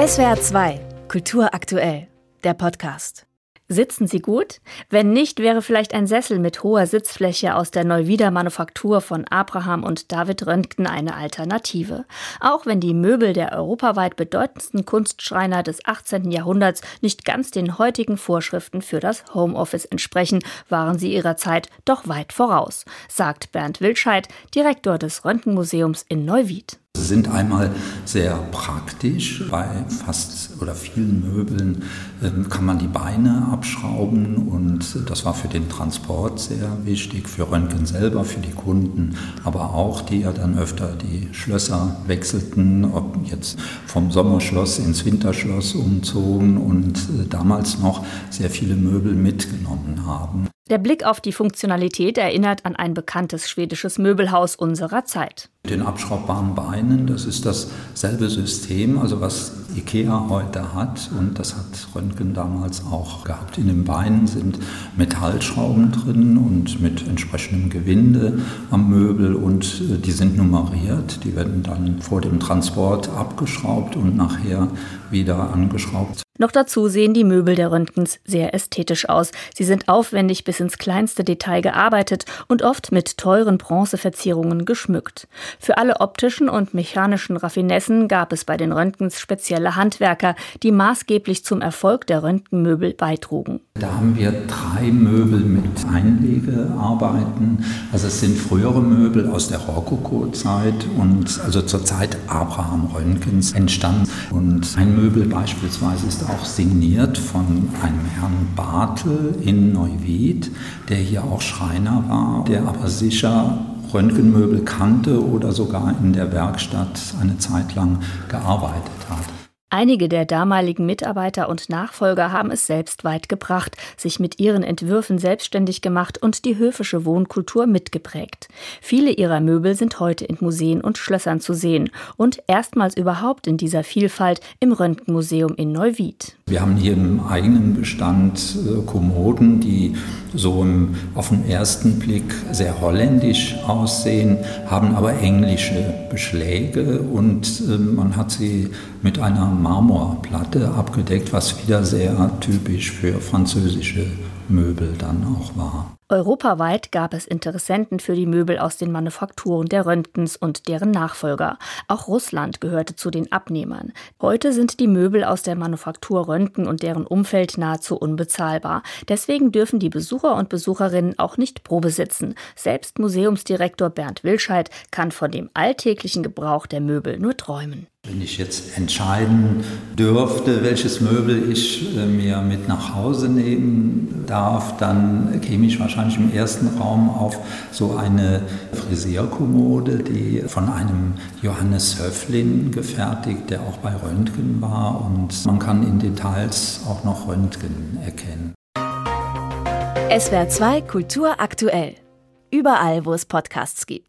SWR 2, Kultur aktuell, der Podcast. Sitzen Sie gut? Wenn nicht, wäre vielleicht ein Sessel mit hoher Sitzfläche aus der Neuwieder Manufaktur von Abraham und David Röntgen eine Alternative. Auch wenn die Möbel der europaweit bedeutendsten Kunstschreiner des 18. Jahrhunderts nicht ganz den heutigen Vorschriften für das Homeoffice entsprechen, waren sie ihrer Zeit doch weit voraus, sagt Bernd Wildscheid, Direktor des Röntgenmuseums in Neuwied. Sie sind einmal sehr praktisch. Bei fast oder vielen Möbeln ähm, kann man die Beine abschrauben und das war für den Transport sehr wichtig, für Röntgen selber, für die Kunden, aber auch die ja dann öfter die Schlösser wechselten, ob jetzt vom Sommerschloss ins Winterschloss umzogen und äh, damals noch sehr viele Möbel mitgenommen haben. Der Blick auf die Funktionalität erinnert an ein bekanntes schwedisches Möbelhaus unserer Zeit. Den abschraubbaren Beinen, das ist dasselbe System, also was IKEA heute hat und das hat Röntgen damals auch gehabt. In den Beinen sind Metallschrauben drin und mit entsprechendem Gewinde am Möbel und äh, die sind nummeriert. Die werden dann vor dem Transport abgeschraubt und nachher wieder angeschraubt. Noch dazu sehen die Möbel der Röntgens sehr ästhetisch aus. Sie sind aufwendig bis ins kleinste Detail gearbeitet und oft mit teuren Bronzeverzierungen geschmückt. Für alle optischen und mechanischen Raffinessen gab es bei den Röntgens spezielle Handwerker, die maßgeblich zum Erfolg der Röntgenmöbel beitrugen. Da haben wir drei Möbel mit Einlegearbeiten. Also es sind frühere Möbel aus der Rokoko-Zeit und also zur Zeit Abraham Röntgens entstanden. Und ein Möbel beispielsweise ist auch signiert von einem Herrn Bartel in Neuwied, der hier auch Schreiner war, der aber sicher Röntgenmöbel kannte oder sogar in der Werkstatt eine Zeit lang gearbeitet hat. Einige der damaligen Mitarbeiter und Nachfolger haben es selbst weit gebracht, sich mit ihren Entwürfen selbstständig gemacht und die höfische Wohnkultur mitgeprägt. Viele ihrer Möbel sind heute in Museen und Schlössern zu sehen und erstmals überhaupt in dieser Vielfalt im Röntgenmuseum in Neuwied. Wir haben hier im eigenen Bestand äh, Kommoden, die so im, auf den ersten Blick sehr holländisch aussehen, haben aber englische Beschläge und äh, man hat sie mit einer Marmorplatte abgedeckt, was wieder sehr typisch für französische Möbel dann auch war. Europaweit gab es Interessenten für die Möbel aus den Manufakturen der Röntgens und deren Nachfolger. Auch Russland gehörte zu den Abnehmern. Heute sind die Möbel aus der Manufaktur Röntgen und deren Umfeld nahezu unbezahlbar. Deswegen dürfen die Besucher und Besucherinnen auch nicht Probe sitzen. Selbst Museumsdirektor Bernd Wilscheid kann von dem alltäglichen Gebrauch der Möbel nur träumen. Wenn ich jetzt entscheiden dürfte, welches Möbel ich äh, mir mit nach Hause nehmen darf, dann käme ich wahrscheinlich im ersten Raum auf so eine Frisierkommode, die von einem Johannes Höflin gefertigt, der auch bei Röntgen war. Und man kann in Details auch noch Röntgen erkennen. SWR 2 Kultur aktuell. Überall, wo es Podcasts gibt.